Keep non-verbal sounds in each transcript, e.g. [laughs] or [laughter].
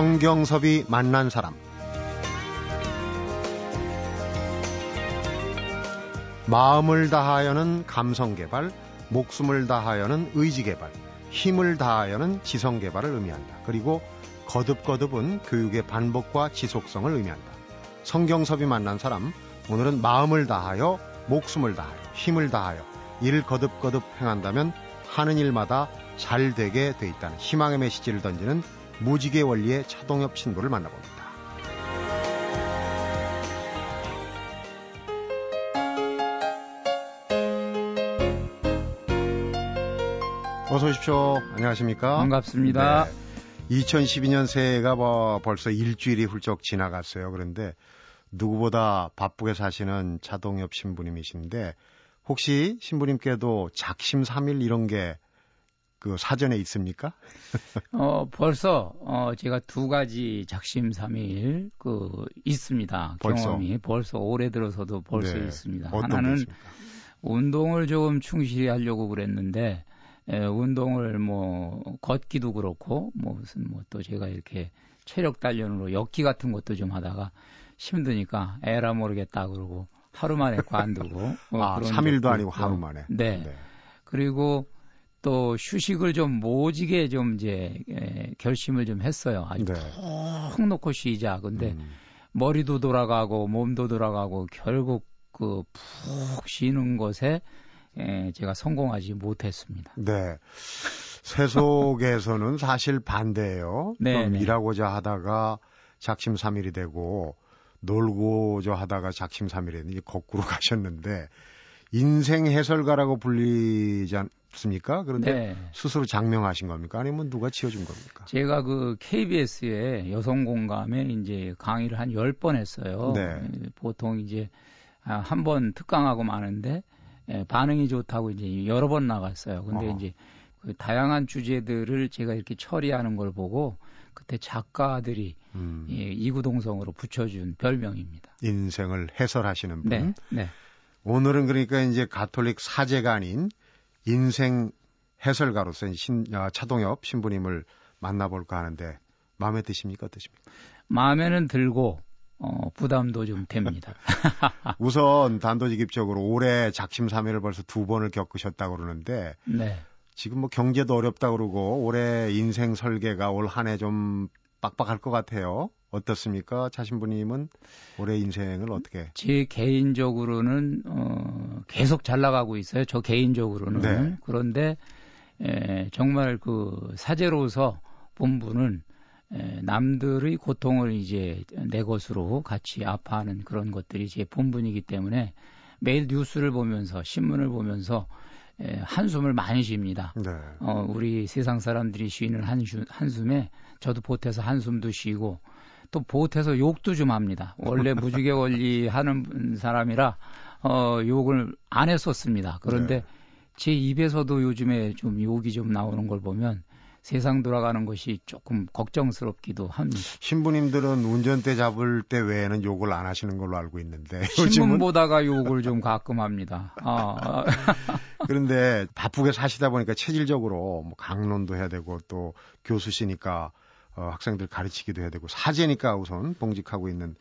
성경섭이 만난 사람 마음을 다하여는 감성 개발, 목숨을 다하여는 의지 개발, 힘을 다하여는 지성 개발을 의미한다. 그리고 거듭거듭은 교육의 반복과 지속성을 의미한다. 성경섭이 만난 사람, 오늘은 마음을 다하여, 목숨을 다하여, 힘을 다하여, 일을 거듭거듭 행한다면 하는 일마다 잘 되게 돼 있다는 희망의 메시지를 던지는 무지개 원리의 차동엽 신부를 만나봅니다. 어서 오십시오. 안녕하십니까? 반갑습니다. 네. 2012년 새해가 뭐 벌써 일주일이 훌쩍 지나갔어요. 그런데 누구보다 바쁘게 사시는 차동엽 신부님이신데 혹시 신부님께도 작심 삼일 이런 게 그 사전에 있습니까? [laughs] 어 벌써 어 제가 두 가지 작심삼일 그 있습니다. 벌써? 경험이 벌써 올해 들어서도 벌써 네. 있습니다. 하나는 운동을 조금 충실히 하려고 그랬는데 에, 운동을 뭐 걷기도 그렇고 뭐 무슨 뭐 또 제가 이렇게 체력 단련으로 역기 같은 것도 좀 하다가 힘드니까 에라 모르겠다 그러고 하루 만에 관두고 뭐 아, 3일도 아니고 하루 만에. 네. 네. 그리고 또 휴식을 좀 모지게 좀 이제 에, 결심을 좀 했어요. 아주 네. 푹 놓고 쉬자. 근데 음. 머리도 돌아가고 몸도 돌아가고 결국 그 푹 쉬는 것에 에, 제가 성공하지 못했습니다. 네. 세속에서는 사실 반대예요. 네, 네. 일하고자 하다가 작심삼일이 되고 놀고자 하다가 작심삼일이 거꾸로 [laughs] 가셨는데 인생 해설가라고 불리지 않 습니까? 그런데 네. 스스로 장명하신 겁니까? 아니면 누가 지어준 겁니까? 제가 그 KBS의 여성 공감에 이제 강의를 한 10번 했어요. 네. 보통 이제 한 번 특강하고 마는데 예, 반응이 좋다고 이제 여러 번 나갔어요. 근데 어. 이제 그 다양한 주제들을 제가 이렇게 처리하는 걸 보고 그때 작가들이 음. 예, 이구동성으로 붙여준 별명입니다. 인생을 해설하시는 분. 네. 네. 오늘은 그러니까 이제 가톨릭 사제가 아닌 인생 해설가로서 신, 아, 차동엽 신부님을 만나볼까 하는데 마음에 드십니까 어떠십니까? 마음에는 들고 어, 부담도 좀 됩니다. [laughs] 우선 단도직입적으로 올해 작심 삼일을 벌써 두 번을 겪으셨다고 그러는데 네. 지금 뭐 경제도 어렵다 그러고 올해 인생 설계가 올 한 해 좀 빡빡할 것 같아요. 어떻습니까? 차신부님은 올해 인생을 어떻게? 제 개인적으로는 어, 계속 잘 나가고 있어요. 저 개인적으로는 네. 그런데 에, 정말 그 사제로서 본부는 에, 남들의 고통을 이제 내 것으로 같이 아파하는 그런 것들이 제 본분이기 때문에 매일 뉴스를 보면서 신문을 보면서 에, 한숨을 많이 쉽니다. 네. 어, 우리 세상 사람들이 쉬는 한숨, 한숨에 저도 보태서 한숨도 쉬고 또 보태서 욕도 좀 합니다. 원래 무지개 원리 하는 사람이라 어, 욕을 안 했었습니다. 그런데 네. 제 입에서도 요즘에 좀 욕이 좀 나오는 걸 보면 세상 돌아가는 것이 조금 걱정스럽기도 합니다. 신부님들은 운전대 잡을 때 외에는 욕을 안 하시는 걸로 알고 있는데 [laughs] 신문 보다가 욕을 좀 가끔 합니다. 아. [laughs] 그런데 바쁘게 사시다 보니까 체질적으로 뭐 강론도 해야 되고 또 교수시니까 어, 학생들 가르치기도 해야 되고 사제니까 우선 봉직하고 있는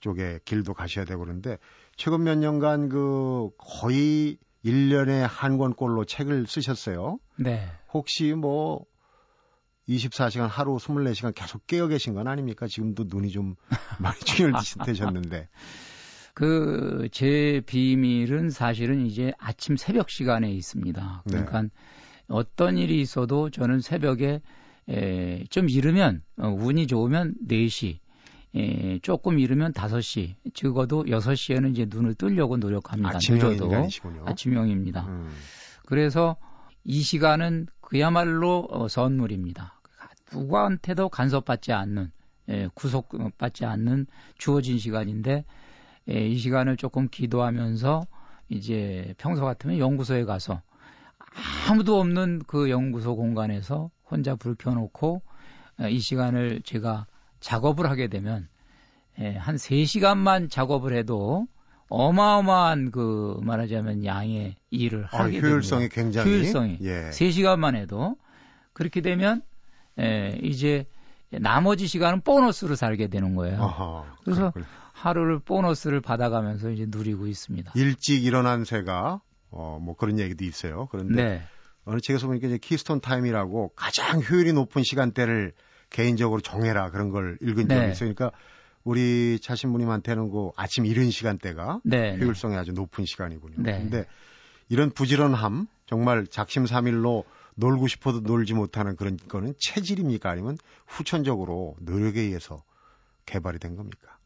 쪽에 길도 가셔야 되고 그런데 최근 몇 년간 그 거의 1년에 한 권꼴로 책을 쓰셨어요. 네. 혹시 뭐 24시간 하루 24시간 계속 깨어 계신 건 아닙니까? 지금도 눈이 좀 [laughs] 많이 충혈되셨는데. 그, 제 비밀은 사실은 이제 아침 새벽 시간에 있습니다. 그러니까 네. 어떤 일이 있어도 저는 새벽에 에, 좀 이르면, 어, 운이 좋으면 4시, 에, 조금 이르면 5시, 적어도 6시에는 이제 눈을 뜨려고 노력합니다. 아침형도 아침형입니다. 음. 그래서 이 시간은 그야말로 어, 선물입니다. 누구한테도 간섭받지 않는 예, 구속받지 않는 주어진 시간인데 예, 이 시간을 조금 기도하면서 이제 평소 같으면 연구소에 가서 아무도 없는 그 연구소 공간에서 혼자 불 켜놓고 어, 이 시간을 제가 작업을 하게 되면 예, 한 3시간만 작업을 해도 어마어마한 그 말하자면 양의 일을 아, 하게 효율성이 됩니다. 굉장히 효율성이 예. 3시간만 해도 그렇게 되면 에, 이제 나머지 시간은 보너스로 살게 되는 거예요. 어허, 그래서. 하루를 보너스를 받아가면서 이제 누리고 있습니다. 일찍 일어난 새가 어, 뭐 그런 얘기도 있어요. 그런데 네. 어느 책에서 보니까 이제 keystone time이라고 가장 효율이 높은 시간대를 개인적으로 정해라 그런 걸 읽은 적이 네. 있어요. 그러니까 우리 차 신부님한테는 그 아침 이른 시간대가 네, 네. 효율성이 아주 높은 시간이군요. 네. 근데 이런 부지런함 정말 작심삼일로 놀고 싶어도 놀지 못하는 그런 거는 체질입니까 아니면 후천적으로 노력에 의해서 개발이 된 겁니까?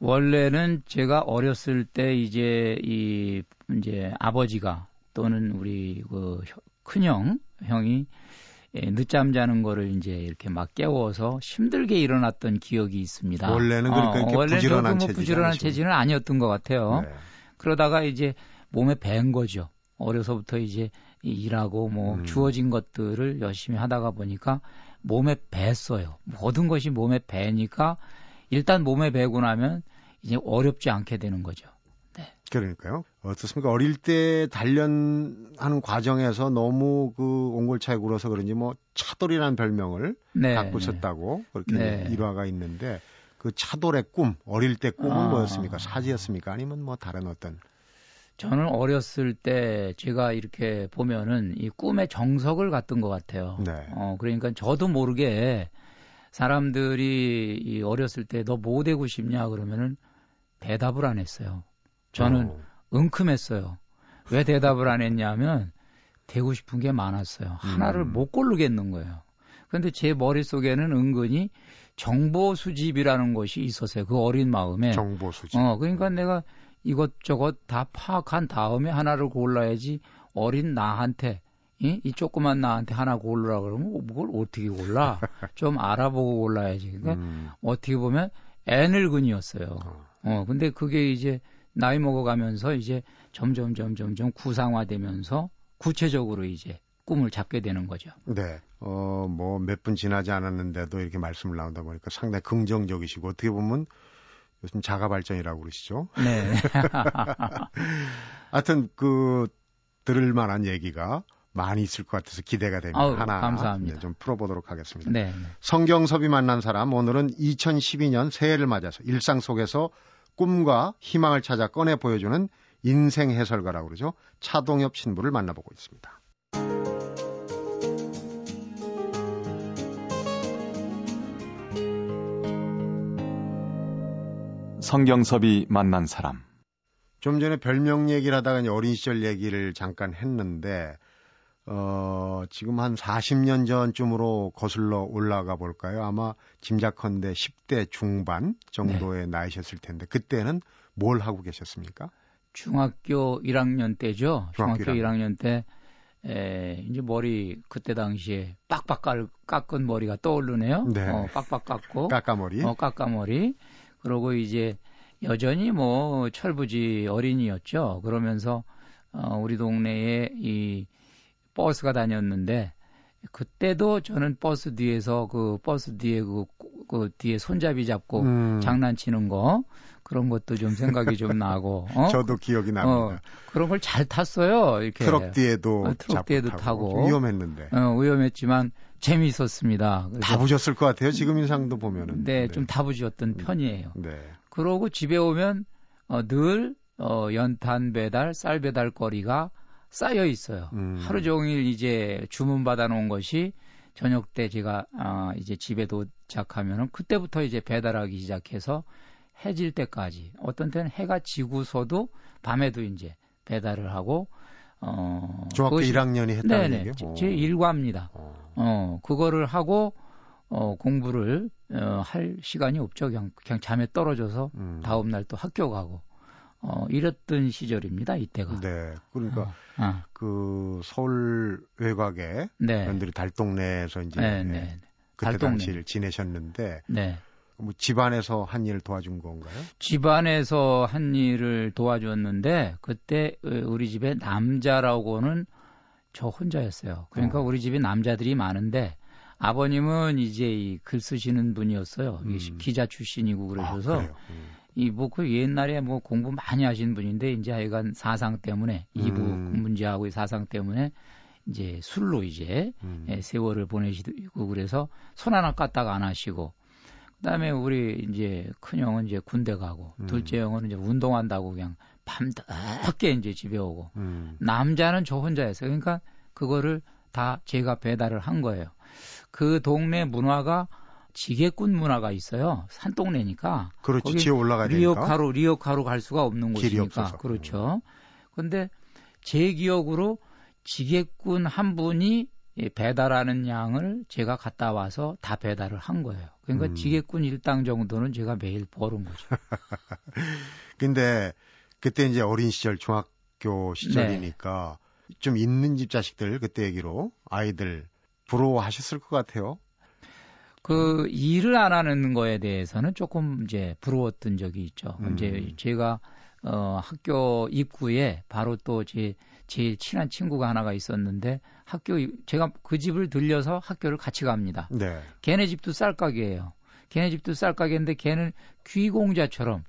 원래는 제가 어렸을 때 이제 이 이제 아버지가 또는 우리 그 큰형 형이 예, 늦잠 자는 거를 이제 이렇게 막 깨워서 힘들게 일어났던 기억이 있습니다. 원래는 그러니까 어, 원래는 부지런한, 뭐 부지런한 체질은 아니었던 것 같아요. 네. 그러다가 이제 몸에 밴 거죠. 어려서부터 이제 일하고 뭐 음. 주어진 것들을 열심히 하다가 보니까 몸에 뱄어요. 모든 것이 몸에 배니까 일단 몸에 배고 나면 이제 어렵지 않게 되는 거죠. 네. 그러니까요. 어떻습니까? 어릴 때 단련하는 과정에서 너무 그 옹골차에 굴어서 그런지 뭐 차돌이라는 별명을 네, 네. 그렇게 네. 일화가 있는데 그 차돌의 꿈, 어릴 때 꿈은 아. 뭐였습니까? 사지였습니까? 아니면 뭐 다른 어떤 저는 어렸을 때 제가 이렇게 보면은 이 꿈의 정석을 갖던 것 같아요. 네. 어, 그러니까 저도 모르게 사람들이 이 어렸을 때 너 뭐 되고 싶냐 그러면은 대답을 안 했어요. 저는 어. 응큼했어요. 왜 대답을 안 했냐면 되고 싶은 게 많았어요. 하나를 음. 못 고르겠는 거예요. 그런데 제 머릿속에는 은근히 정보 수집이라는 것이 있었어요. 그 어린 마음에. 정보 수집. 어, 그러니까 내가 이것저것 다 파악한 다음에 하나를 골라야지 어린 나한테 이, 이 조그만 나한테 하나 고르라 그러면 그걸 어떻게 골라? [laughs] 좀 알아보고 골라야지. 그러니까 음. 어떻게 보면 애늙은이었어요. 어. 어, 근데 그게 이제 나이 먹어가면서 이제 점점 점점 점 구상화되면서 구체적으로 이제 꿈을 잡게 되는 거죠. 네. 어, 뭐 몇 분 지나지 않았는데도 이렇게 말씀을 나온다 보니까 상당히 긍정적이시고 어떻게 보면 요즘 자가 발전이라고 그러시죠. 네. [laughs] 하여튼 그 들을 만한 얘기가 많이 있을 것 같아서 기대가 됩니다. 아우, 하나 감사합니다. 네, 좀 풀어보도록 하겠습니다. 네, 네. 성경섭이 만난 사람 오늘은 2012년 새해를 맞아서 일상 속에서 꿈과 희망을 찾아 꺼내 보여주는 인생 해설가라고 그러죠. 차동엽 신부를 만나보고 있습니다. 성경섭이 만난 사람. 좀 전에 별명 얘기를 하다가 어린 시절 얘기를 잠깐 했는데, 어, 지금 한 40년 전쯤으로 거슬러 올라가 볼까요? 아마 짐작컨대 10대 중반 정도의 네. 나이셨을 텐데, 그때는 뭘 하고 계셨습니까? 중학교 1학년 때죠. 중학교, 중학교 1학년 때, 에, 이제 머리 그때 당시에 빡빡 깎은 머리가 떠오르네요. 네. 어, 빡빡 깎고. [laughs] 까까머리. 어, 까까머리. 그러고 이제 여전히 뭐 철부지 어린이였죠. 그러면서 어, 우리 동네에 이 버스가 다녔는데 그때도 저는 버스 뒤에서 그 버스 뒤에 그, 그 뒤에 손잡이 잡고 음. 장난치는 거 그런 것도 좀 생각이 좀 나고. 어? [laughs] 저도 기억이 납니다. 어, 그런 걸 잘 탔어요. 이렇게 트럭 뒤에도 어, 트럭 뒤에도 타고 위험했는데. 어, 위험했지만 재미있었습니다. 다부졌을 것 같아요. 지금 인상도 보면은. 네, 네. 좀 음. 편이에요. 네. 그러고 집에 오면 어, 늘 어, 연탄 배달, 쌀 배달 거리가 쌓여 있어요. 음. 하루 종일 이제 주문 받아 놓은 것이 저녁 때 제가 아, 이제 집에 도착하면은 그때부터 이제 배달하기 시작해서 해질 때까지 어떤 때는 해가 지고서도 밤에도 이제 배달을 하고 어 중학교 그것이, 1학년이 했다는 네네, 얘기요? 제 일과입니다. 어. 어 그거를 하고 어 공부를 어, 할 시간이 없죠. 그냥 그냥 잠에 떨어져서 음. 다음 날 또 학교 가고 어 이랬던 시절입니다. 이때가. 네. 그러니까 어, 어. 그 서울 외곽에 네. 연들이 달동네에서 이제 네, 네. 네. 그때 달동네. 당시를 지내셨는데 네. 뭐 집안에서 한 일을 도와준 건가요? 집안에서 한 일을 도와줬는데 그때 우리 집에 남자라고는 저 혼자였어요. 그러니까 어. 우리 집에 남자들이 많은데 아버님은 이제 이 글 쓰시는 분이었어요. 음. 기자 출신이고 그러셔서 아, 음. 이 뭐 그 옛날에 뭐 공부 많이 하신 분인데 이제 하여간 사상 때문에 이부 음. 문제하고 사상 때문에 이제 술로 이제 음. 예, 세월을 보내시고 그래서 손 하나 까딱 안 하시고 그다음에 우리 이제 큰 형은 이제 군대 가고 음. 둘째 형은 이제 운동한다고 그냥 밤늦게 이제 집에 오고 음. 남자는 저 혼자였어요. 그러니까 그거를 다 제가 배달을 한 거예요. 그 동네 문화가 지게꾼 문화가 있어요. 산동네니까. 그렇지. 지에 올라가야 되니까. 리어카로 리어카로 갈 수가 없는 곳이니까. 없어서. 그렇죠. 근데 제 기억으로 지게꾼 한 분이 배달하는 양을 제가 갔다 와서 다 배달을 한 거예요. 그러니까 음. 지게꾼 일당 정도는 제가 매일 벌은 거죠. [laughs] 근데 그때 이제 어린 시절 중학교 시절이니까 네. 좀 있는 집 자식들 그때 얘기로 아이들 부러워하셨을 것 같아요. 그 일을 안 하는 거에 대해서는 조금 이제 부러웠던 적이 있죠. 음. 이제 제가 어 학교 입구에 바로 또 제 제일 친한 친구가 하나가 있었는데 학교 제가 그 집을 들려서 학교를 같이 갑니다. 네. 걔네 집도 쌀가게예요. 걔네 집도 쌀가게인데 걔는 귀공자처럼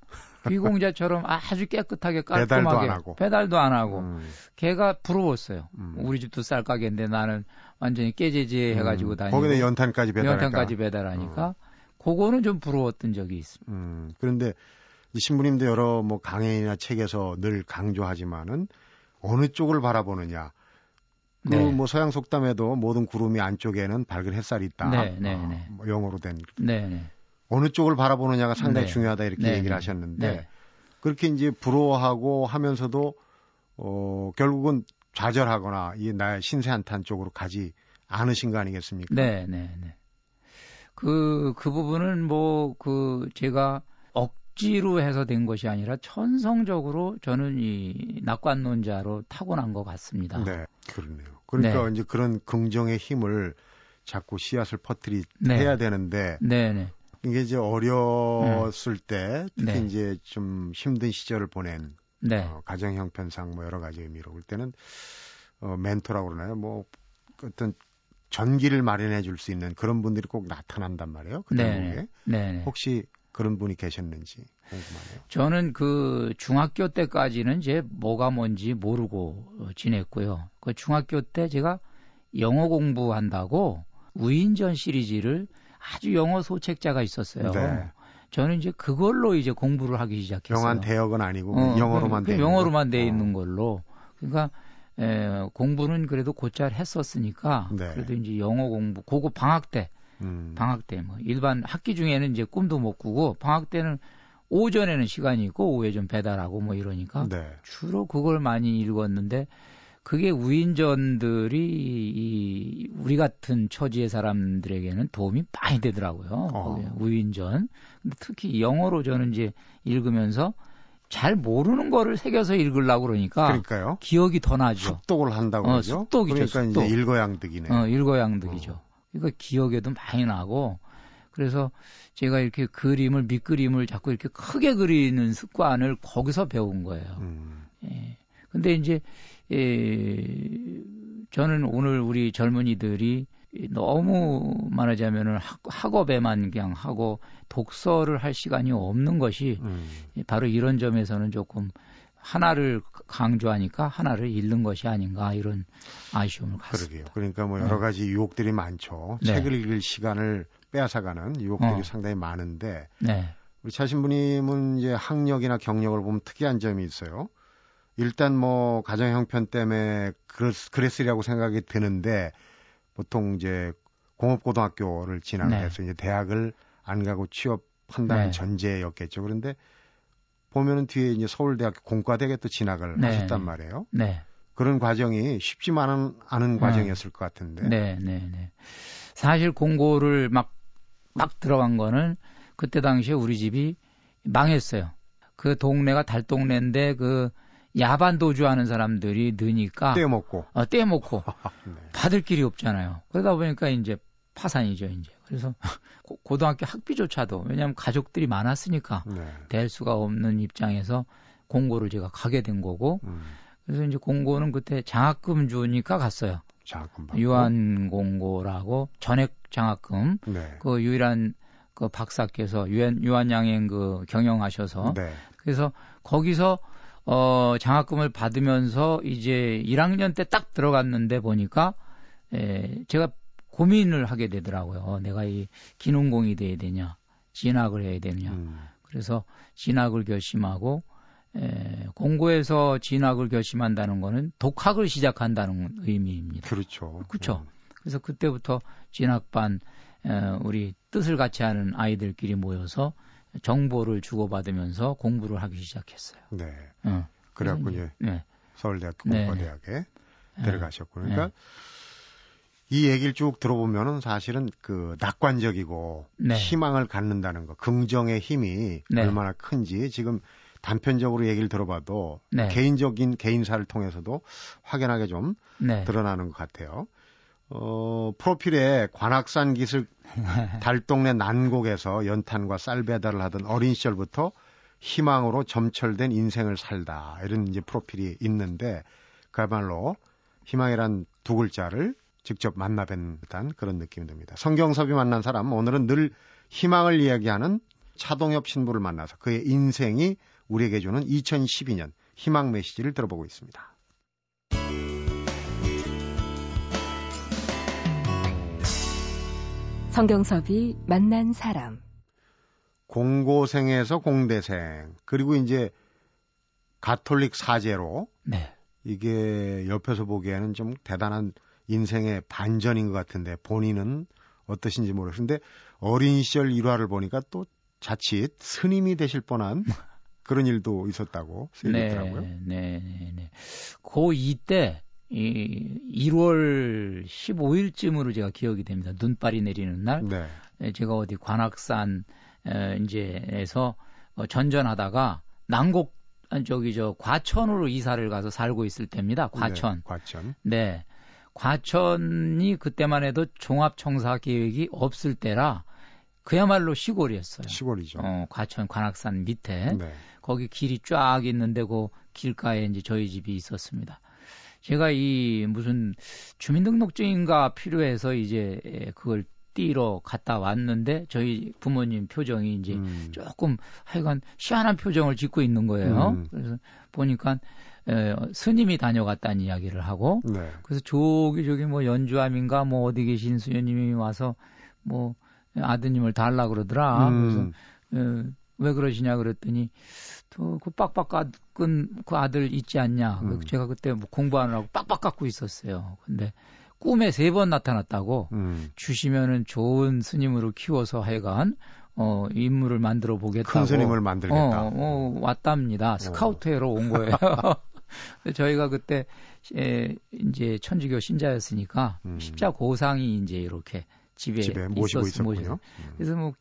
귀공자처럼 아주 깨끗하게 깔끔하게 배달도 안 하고, 배달도 안 하고 음. 걔가 부러웠어요. 음. 우리 집도 쌀 가게인데 나는 완전히 깨제제 해가지고 음. 다니고 거기는 연탄까지 배달 연탄까지 배달하니까 어. 그거는 좀 부러웠던 적이 있습니다. 음. 그런데 신부님도 여러 뭐 강연이나 책에서 늘 강조하지만은 어느 쪽을 바라보느냐. 그 네. 뭐 서양 속담에도 모든 구름이 안쪽에는 밝은 햇살이 있다. 네, 네, 어, 네. 뭐 영어로 된. 네, 네. 어느 쪽을 바라보느냐가 상당히 네. 중요하다 이렇게 네. 얘기를 네. 하셨는데 네. 그렇게 이제 부러워하고 하면서도 어 결국은 좌절하거나 이 나의 신세 한탄 쪽으로 가지 않으신 거 아니겠습니까? 네, 네, 네. 그, 그 부분은 뭐, 그, 제가 억지로 해서 된 것이 아니라 천성적으로 저는 이 낙관론자로 타고난 것 같습니다. 네, 그렇네요. 그러니까 네. 이제 그런 긍정의 힘을 자꾸 씨앗을 퍼뜨리 네. 해야 되는데, 네, 네. 이게 이제 어렸을 음. 때 특히 네. 이제 좀 힘든 시절을 보낸 네. 어, 가정 형편상 뭐 여러 가지 의미로 볼 때는 어, 멘토라고 그러나요? 뭐 어떤 전기를 마련해 줄 수 있는 그런 분들이 꼭 나타난단 말이에요. 그 대목에. 네. 네. 혹시 그런 분이 계셨는지 궁금하네요. 저는 그 중학교 때까지는 이제 뭐가 뭔지 모르고 지냈고요. 그 중학교 때 제가 영어 공부한다고 우인전 시리즈를 아주 영어 소책자가 있었어요. 네. 저는 이제 그걸로 이제 공부를 하기 시작했어요. 영한 대역은 아니고 어, 영어로만 돼 영어로만 돼 있는 어. 걸로. 그러니까 에, 공부는 그래도 곧잘 했었으니까 네. 그래도 이제 영어 공부 고거 방학 때 음. 방학 때 뭐 일반 학기 중에는 이제 꿈도 못 꾸고 방학 때는 오전에는 시간이 있고 오후에 좀 배달하고 뭐 이러니까 네. 주로 그걸 많이 읽었는데 그게 우인전들이 이 우리 같은 처지의 사람들에게는 도움이 많이 되더라고요. 어. 우인전. 근데 특히 영어로 저는 이제 읽으면서 잘 모르는 거를 새겨서 읽으려고 그러니까 그러니까요. 기억이 더 나죠. 습독을 한다고 어, 그러죠. 습독이죠. 그러니까 습독. 이제 일거양득이네. 어, 일거양득이죠. 어. 그러니까 기억에도 많이 나고 그래서 제가 이렇게 그림을 밑그림을 자꾸 이렇게 크게 그리는 습관을 거기서 배운 거예요. 음. 예. 근데 이제 예, 저는 오늘 우리 젊은이들이 너무 말하자면은 학, 업에만 그냥 하고 독서를 할 시간이 없는 것이 음. 바로 이런 점에서는 조금 하나를 강조하니까 하나를 잃는 것이 아닌가 이런 아쉬움을 갖습니다. 그러게요. 그러니까 뭐 여러 네. 가지 유혹들이 많죠. 네. 책을 읽을 시간을 빼앗아가는 유혹들이 어. 상당히 많은데 네. 우리 차신부님은 이제 학력이나 경력을 보면 특이한 점이 있어요. 일단 뭐 가정 형편 때문에 그랬, 그랬으리라고 생각이 드는데 보통 이제 공업고등학교를 진학을 네. 해서 이제 대학을 안 가고 취업한다는 네. 전제였겠죠. 그런데 보면은 뒤에 이제 서울대학교 공과대학에 또 진학을 네. 하셨단 말이에요. 네. 그런 과정이 쉽지만은 않은 네. 과정이었을 것 같은데. 네, 네, 네. 사실 공고를 막, 막 들어간 거는 그때 당시에 우리 집이 망했어요. 그 동네가 달동네인데 그 야반 도주하는 사람들이 느니까 떼먹고 어, 떼먹고 [laughs] 네. 받을 길이 없잖아요. 그러다 보니까 이제 파산이죠, 이제. 그래서 [laughs] 고, 등학교 학비조차도 왜냐하면 가족들이 많았으니까 네. 될 수가 없는 입장에서 공고를 제가 가게 된 거고 음. 그래서 이제 공고는 그때 장학금 주니까 갔어요. 장학금 받고. 유한 공고라고 전액 장학금 네. 그 유일한 그 박사께서 유한 유한 양행 그 경영하셔서 네. 그래서 거기서 어, 장학금을 받으면서 이제 1학년 때 딱 들어갔는데 보니까 에, 제가 고민을 하게 되더라고요. 내가 이 기능공이 돼야 되냐, 진학을 해야 되냐. 음. 그래서 진학을 결심하고 에, 공고에서 진학을 결심한다는 거는 독학을 시작한다는 의미입니다. 그렇죠. 그렇죠. 음. 그래서 그때부터 진학반 에, 우리 뜻을 같이 하는 아이들끼리 모여서 정보를 주고받으면서 공부를 하기 시작했어요. 네. 어. 그래갖고 이제 네. 서울대학교 공과대학에 네. 들어가셨고 그러니까 네. 이 얘기를 쭉 들어보면은 사실은 그 낙관적이고 네. 희망을 갖는다는 거, 긍정의 힘이 네. 얼마나 큰지 지금 단편적으로 얘기를 들어봐도 네. 개인적인 개인사를 통해서도 확연하게 좀 네. 드러나는 것 같아요. 어, 프로필에 관악산 기슭 [laughs] 달동네 난곡에서 연탄과 쌀 배달을 하던 어린 시절부터 희망으로 점철된 인생을 살다 이런 이제 프로필이 있는데 그야말로 희망이란 두 글자를 직접 만나 뵌 듯한 그런 느낌이 듭니다. 성경섭이 만난 사람 오늘은 늘 희망을 이야기하는 차동엽 신부를 만나서 그의 인생이 우리에게 주는 2012년 희망 메시지를 들어보고 있습니다. 성경섭이 만난 사람 공고생에서 공대생 그리고 이제 가톨릭 사제로 네. 이게 옆에서 보기에는 좀 대단한 인생의 반전인 것 같은데 본인은 어떠신지 모르겠는데 어린 시절 일화를 보니까 또 자칫 스님이 되실 뻔한 [laughs] 그런 일도 있었다고 쓰여졌더라고요. 네, 네, 네. 고2 때 이 1월 15일쯤으로 제가 기억이 됩니다. 눈발이 내리는 날. 네. 예, 제가 어디 관악산 에, 이제에서 어, 전전하다가 난곡 저기 저 과천으로 이사를 가서 살고 있을 때입니다. 과천. 네, 과천. 네. 과천이 그때만 해도 종합청사 계획이 없을 때라 그야말로 시골이었어요. 시골이죠. 어, 과천 관악산 밑에 네. 거기 길이 쫙 있는데 그 길가에 이제 저희 집이 있었습니다. 제가 이 무슨 주민등록증인가 필요해서 이제 그걸 띠러 갔다 왔는데 저희 부모님 표정이 이제 음. 조금 하여간 시원한 표정을 짓고 있는 거예요. 음. 그래서 보니까 에, 스님이 다녀갔다는 이야기를 하고 네. 그래서 저기 저기 뭐 연주함인가 뭐 어디 계신 수녀님이 와서 뭐 아드님을 달라 그러더라. 음. 그래서 에, 왜 그러시냐 그랬더니 또그 빡빡 깎은 그 아들 있지 않냐. 음. 제가 그때 뭐 공부하느라고 빡빡 깎고 있었어요. 근데 꿈에 세 번 나타났다고 음. 주시면은 좋은 스님으로 키워서 하여간 어 인물을 만들어 보겠다고 큰 스님을 만들겠다. 어, 어 왔답니다. 어. 스카우트회로 온 거예요. [laughs] 저희가 그때 에, 이제 천주교 신자였으니까 음. 십자 고상이 이제 이렇게 집에, 집에 모시고 있었, 있었군요. 음. 그래서 뭐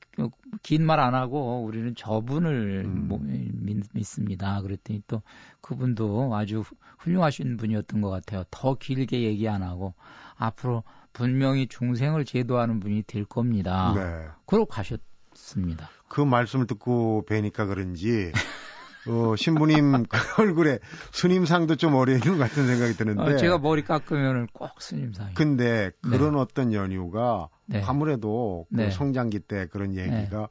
긴 말 안 하고 우리는 저분을 음. 뭐, 믿, 믿습니다. 그랬더니 또 그분도 아주 훌륭하신 분이었던 것 같아요. 더 길게 얘기 안 하고 앞으로 분명히 중생을 제도하는 분이 될 겁니다. 네. 그러고 가셨습니다. 그 말씀을 듣고 뵈니까 그런지 [laughs] 어, 신부님 그 [laughs] 얼굴에 스님상도 좀 어려운 것 같은 생각이 드는데. 어, 제가 머리 깎으면 꼭 스님상이. 근데 그런 네. 어떤 연유가 네. 아무래도 그 네. 성장기 때 그런 네. 얘기가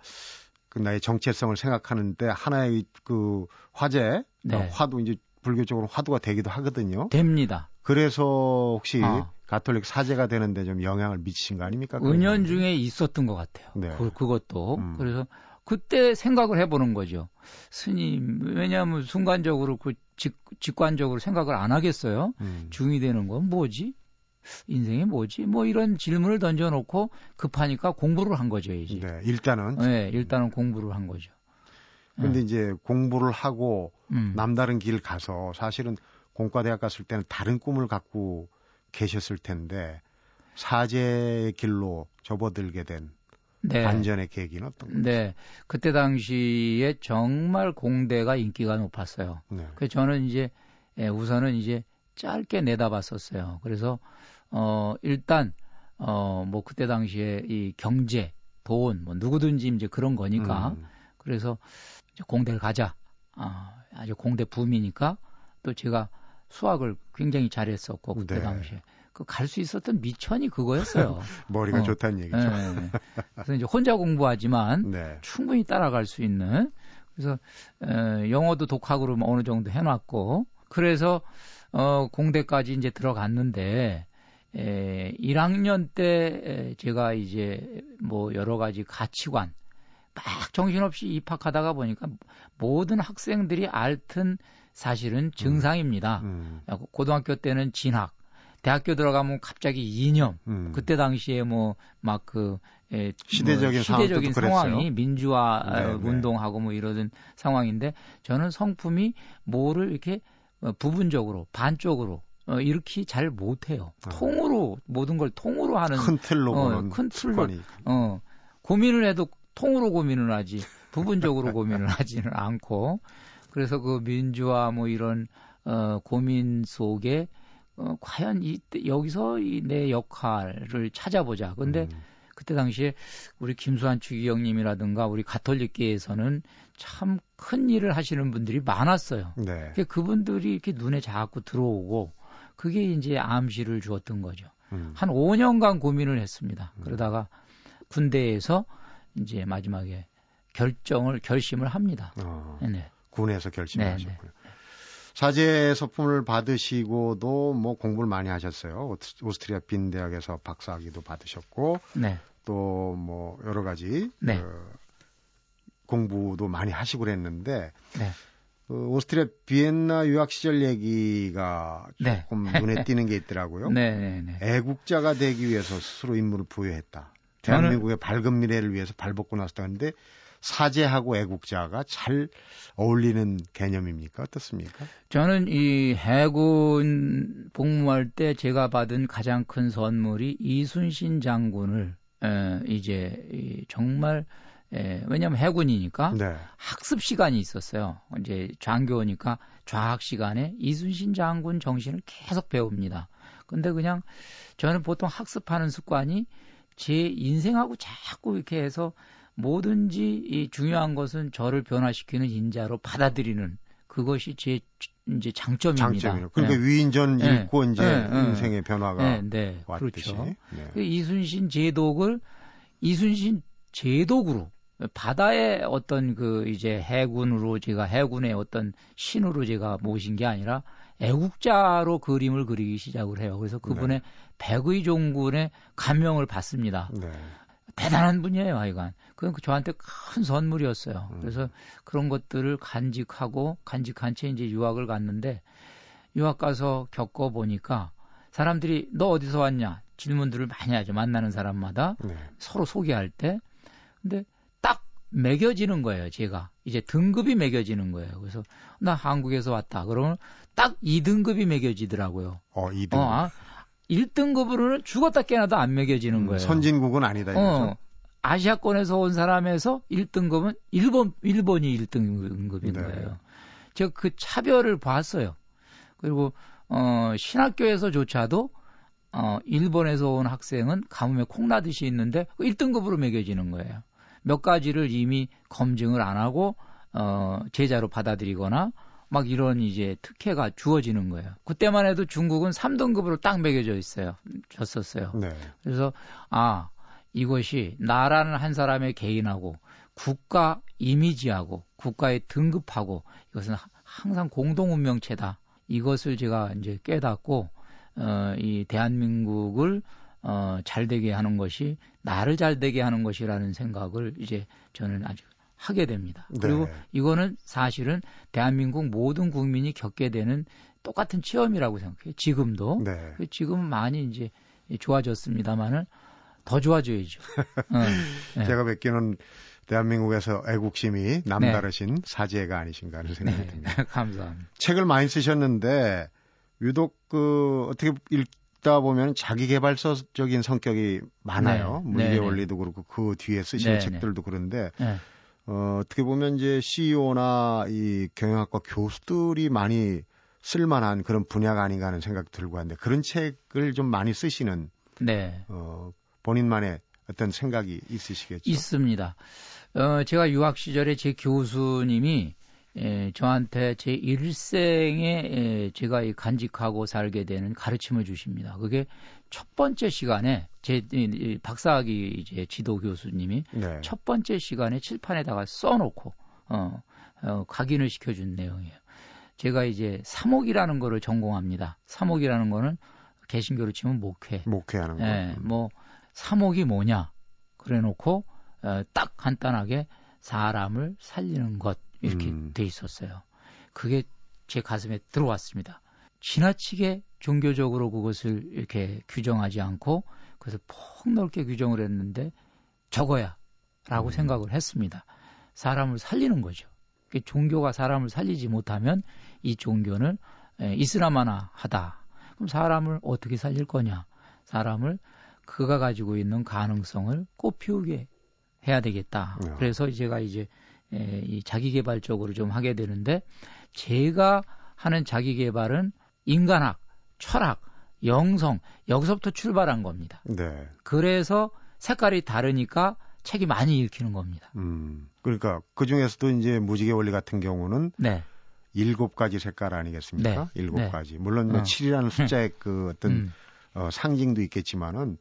그 나의 정체성을 생각하는데 하나의 그 화제, 네. 화두 이제 불교적으로 화두가 되기도 하거든요. 됩니다. 그래서 혹시 아. 가톨릭 사제가 되는데 좀 영향을 미치신 거 아닙니까? 은연 중에 있었던 것 같아요. 네. 그, 그것도. 음. 그래서 그때 생각을 해보는 거죠. 스님, 왜냐하면 순간적으로 그 직, 직관적으로 생각을 안 하겠어요. 음. 중이 되는 건 뭐지? 인생이 뭐지? 뭐 이런 질문을 던져놓고 급하니까 공부를 한 거죠, 이제. 네, 일단은. 네, 일단은 공부를 한 거죠. 근데 네. 이제 공부를 하고 음. 남다른 길 가서 사실은 공과대학 갔을 때는 다른 꿈을 갖고 계셨을 텐데 사제의 길로 접어들게 된 네. 반전의 계기는 어떤 건가요? 네. 그때 당시에 정말 공대가 인기가 높았어요. 네. 그래서 저는 이제 예, 우선은 이제 짧게 내다봤었어요. 그래서 어 일단 어뭐 그때 당시에 이 경제, 돈, 뭐 누구든지 이제 그런 거니까 음. 그래서 이제 공대를 가자. 아, 아주 공대 붐이니까 또 제가 수학을 굉장히 잘했었고 그때 네. 당시에 그 갈 수 있었던 미천이 그거였어요. [laughs] 머리가 어. 좋다는 얘기죠. 네, 네. 그래서 이제 혼자 공부하지만 네. 충분히 따라갈 수 있는 그래서 어, 영어도 독학으로 뭐 어느 정도 해놨고 그래서 어, 공대까지 이제 들어갔는데 에, 1학년 때 제가 이제 뭐 여러 가지 가치관 막 정신없이 입학하다가 보니까 모든 학생들이 앓던 사실은 증상입니다. 음. 음. 고등학교 때는 진학, 대학교 들어가면 갑자기 이념. 음. 그때 당시에 뭐 막그 예, 시대적인, 뭐 시대적인 상황이 그랬어요. 민주화 네, 네. 운동하고 뭐 이러던 상황인데 저는 성품이 뭐를 이렇게 어, 부분적으로 반쪽으로 어, 이렇게 잘 못해요. 아. 통으로 모든 걸 통으로 하는 큰 틀로 어, 큰 틀로 어, 고민을 해도 통으로 고민을 하지 부분적으로 고민을 하지는 않고 그래서 그 민주화 뭐 이런 어, 고민 속에 어, 과연 이 여기서 이 내 역할을 찾아보자. 근데 음. 그때 당시에 우리 김수환 추기경님이라든가 우리 가톨릭계에서는 참 큰 일을 하시는 분들이 많았어요. 네. 그분들이 이렇게 눈에 자꾸 들어오고 그게 이제 암시를 주었던 거죠. 음. 한 5년간 고민을 했습니다. 음. 그러다가 군대에서 이제 마지막에 결정을 결심을 합니다. 어, 네. 군에서 결심하셨고요. 사제 서품을 받으시고도 뭐 공부를 많이 하셨어요. 오스트리아 빈 대학에서 박사학위도 받으셨고 네. 또뭐 여러 가지 네. 그 공부도 많이 하시고 그랬는데 네. 그 오스트리아 비엔나 유학 시절 얘기가 네. 조금 눈에 띄는 게 있더라고요. [laughs] 네, 네, 애국자가 되기 위해서 스스로 임무를 부여했다. 대한민국의 밝은 미래를 위해서 발벗고 나섰다는데 사제하고 애국자가 잘 어울리는 개념입니까? 어떻습니까? 저는 이 해군 복무할 때 제가 받은 가장 큰 선물이 이순신 장군을 에, 이제 이, 정말 에, 왜냐하면 해군이니까 네. 학습 시간이 있었어요. 이제 장교니까 좌학 시간에 이순신 장군 정신을 계속 배웁니다. 근데 그냥 저는 보통 학습하는 습관이 제 인생하고 자꾸 이렇게 해서 뭐든지 이 중요한 것은 저를 변화시키는 인자로 받아들이는 그것이 제 이제 장점입니다. 장점이요. 그러니까 네. 위인전 네. 읽고 이제 네. 네. 인생의 변화가 네. 네. 왔듯이. 그렇죠. 네. 그 이순신 제독을 이순신 제독으로 바다의 어떤 그 이제 해군으로 제가 해군의 어떤 신으로 제가 모신 게 아니라 애국자로 그림을 그리기 시작을 해요. 그래서 그분의 백의 종군의 감명을 받습니다. 대단한 분이에요, 하여간. 그건 그 저한테 큰 선물이었어요. 음. 그래서 그런 것들을 간직하고 간직한 채 이제 유학을 갔는데 유학 가서 겪어 보니까 사람들이 너 어디서 왔냐 질문들을 많이 하죠. 만나는 사람마다 네. 서로 소개할 때. 근데 딱 매겨지는 거예요, 제가. 이제 등급이 매겨지는 거예요. 그래서 나 한국에서 왔다. 그러면 딱 2등급이 매겨지더라고요. 어, 2등급. 어, 1등급으로는 아, 죽었다 깨나도 안 매겨지는 음, 거예요. 선진국은 아니다. 어, 아시아권에서 온 사람에서 1등급은 일본 일본이 1등급인 네. 거예요. 제가 그 차별을 봤어요. 그리고 어 신학교에서조차도 어 일본에서 온 학생은 가뭄에 콩나듯이 있는데 1등급으로 그 매겨지는 거예요. 몇 가지를 이미 검증을 안 하고 어 제자로 받아들이거나 막 이런 이제 특혜가 주어지는 거예요. 그때만 해도 중국은 3등급으로 딱 매겨져 있어요. 졌었어요. 네. 그래서 아 이것이 나라는 한 사람의 개인하고 국가 이미지하고 국가의 등급하고 이것은 항상 공동 운명체다. 이것을 제가 이제 깨닫고 어, 이 대한민국을 어, 잘 되게 하는 것이 나를 잘 되게 하는 것이라는 생각을 이제 저는 아주 하게 됩니다. 네. 그리고 이거는 사실은 대한민국 모든 국민이 겪게 되는 똑같은 체험이라고 생각해요. 지금도 네. 지금은 많이 이제 좋아졌습니다만은 더 좋아져야죠. [laughs] 어, 네. 제가 뵙기는 대한민국에서 애국심이 남다르신 네. 사제가 아니신가 하는 생각이 네. 듭니다. [laughs] 감사합니다. 책을 많이 쓰셨는데 유독 그 어떻게 읽다 보면 자기 개발서적인 성격이 많아요. 네. 물리의 네, 네. 원리도 그렇고 그 뒤에 쓰신 네, 책들도 그런데 어, 어떻게 보면 이제 CEO나 이 경영학과 교수들이 많이 쓸만한 그런 분야가 아닌가 하는 생각이 들고 하는데 그런 책을 좀 많이 쓰시는 네. 어, 본인만의 어떤 생각이 있으시겠죠? 있습니다. 어, 제가 유학 시절에 제 교수님이 에, 저한테 제 일생에 에, 제가 간직하고 살게 되는 가르침을 주십니다. 그게 첫 번째 시간에 제 이, 박사학위 이제 지도 교수님이 네. 첫 번째 시간에 칠판에다가 써놓고 어, 어, 각인을 시켜준 내용이에요. 제가 이제 사목이라는 거를 전공합니다. 사목이라는 거는 개신교로 치면 목회. 목회하는 거. 예, 뭐 사목이 뭐냐? 그래놓고 어, 딱 간단하게 사람을 살리는 것 이렇게 음. 돼 있었어요. 그게 제 가슴에 들어왔습니다. 지나치게 종교적으로 그것을 이렇게 규정하지 않고 그래서 폭넓게 규정을 했는데 저거야라고 음. 생각을 했습니다. 사람을 살리는 거죠. 그 종교가 사람을 살리지 못하면 이 종교는 에, 이슬람 하나 하다. 그럼 사람을 어떻게 살릴 거냐? 사람을 그가 가지고 있는 가능성을 꽃피우게 해야 되겠다. 네. 그래서 제가 이제 에, 이 자기 개발 쪽으로 좀 하게 되는데 제가 하는 자기 개발은 인간학, 철학, 영성 여기서부터 출발한 겁니다. 네. 그래서 색깔이 다르니까 책이 많이 읽히는 겁니다. 음. 그러니까 그 중에서도 이제 무지개 원리 같은 경우는 네. 일곱 가지 색깔 아니겠습니까? 네. 일곱 네. 가지. 물론 뭐 어. 7이라는 숫자의 [laughs] 그 어떤 음, 어, 상징도 있겠지만은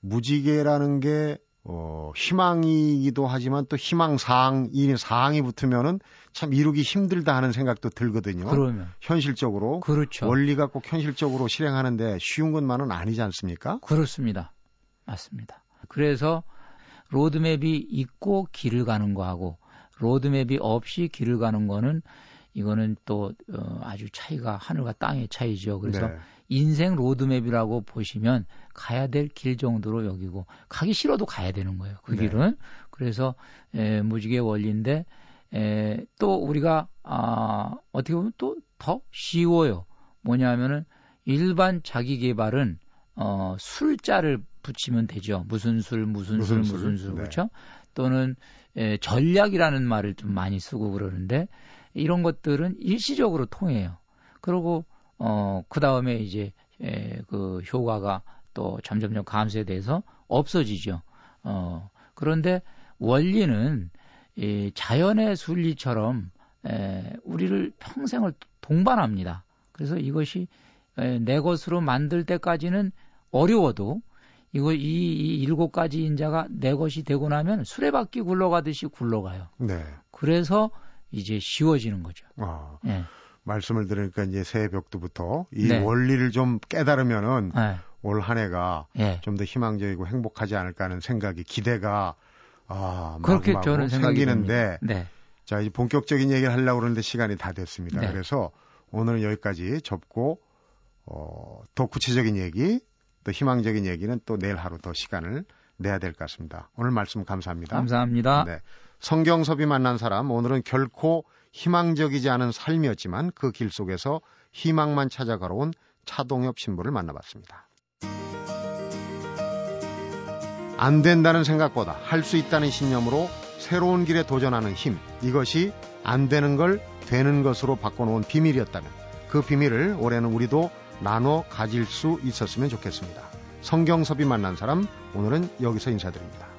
무지개라는 게 어, 희망이기도 하지만 또 희망 사항, 이 사항이 붙으면은 참 이루기 힘들다 하는 생각도 들거든요. 그러면 현실적으로 그렇죠. 원리가 꼭 현실적으로 실행하는데 쉬운 것만은 아니지 않습니까? 그렇습니다. 맞습니다. 그래서 로드맵이 있고 길을 가는 거하고 로드맵이 없이 길을 가는 거는 이거는 또 어, 아주 차이가 하늘과 땅의 차이죠. 그래서 네. 인생 로드맵이라고 보시면 가야 될 길 정도로 여기고 가기 싫어도 가야 되는 거예요. 그 네. 길은 그래서 에, 무지개 원리인데 에, 또 우리가 아, 어떻게 보면 또 더 쉬워요. 뭐냐면은 일반 자기 개발은 어, 술자를 붙이면 되죠. 무슨 술, 무슨, 무슨 술, 술, 무슨 술, 네. 그렇죠? 또는 에, 전략이라는 말을 좀 많이 쓰고 그러는데 이런 것들은 일시적으로 통해요. 그리고 어, 그 다음에 이제 에, 그 효과가 또 점점점 감소돼서 없어지죠. 어, 그런데 원리는 이 자연의 순리처럼 에, 우리를 평생을 동반합니다. 그래서 이것이 에, 내 것으로 만들 때까지는 어려워도 이거 이, 이 일곱 가지 인자가 내 것이 되고 나면 수레바퀴 굴러가듯이 굴러가요. 네. 그래서 이제 쉬워지는 거죠. 아, 예. 말씀을 들으니까 이제 새해 벽두부터 이 네. 원리를 좀 깨달으면은 예. 올한 해가 예. 좀더 희망적이고 행복하지 않을까 하는 생각이 기대가 아, 그렇게 저는 생각이 생기는데. 네. 자, 이제 본격적인 얘기를 하려고 그러는데 시간이 다 됐습니다. 네. 그래서 오늘은 여기까지 접고 어, 더 구체적인 얘기, 또 희망적인 얘기는 또 내일 하루 더 시간을 내야 될 것 같습니다. 오늘 말씀 감사합니다. 감사합니다. 네. 성경섭이 만난 사람 오늘은 결코 희망적이지 않은 삶이었지만 그 길 속에서 희망만 찾아 걸어온 차동엽 신부를 만나봤습니다. 안 된다는 생각보다 할 수 있다는 신념으로 새로운 길에 도전하는 힘 이것이 안 되는 걸 되는 것으로 바꿔놓은 비밀이었다면 그 비밀을 올해는 우리도 나눠 가질 수 있었으면 좋겠습니다. 성경섭이 만난 사람 오늘은 여기서 인사드립니다.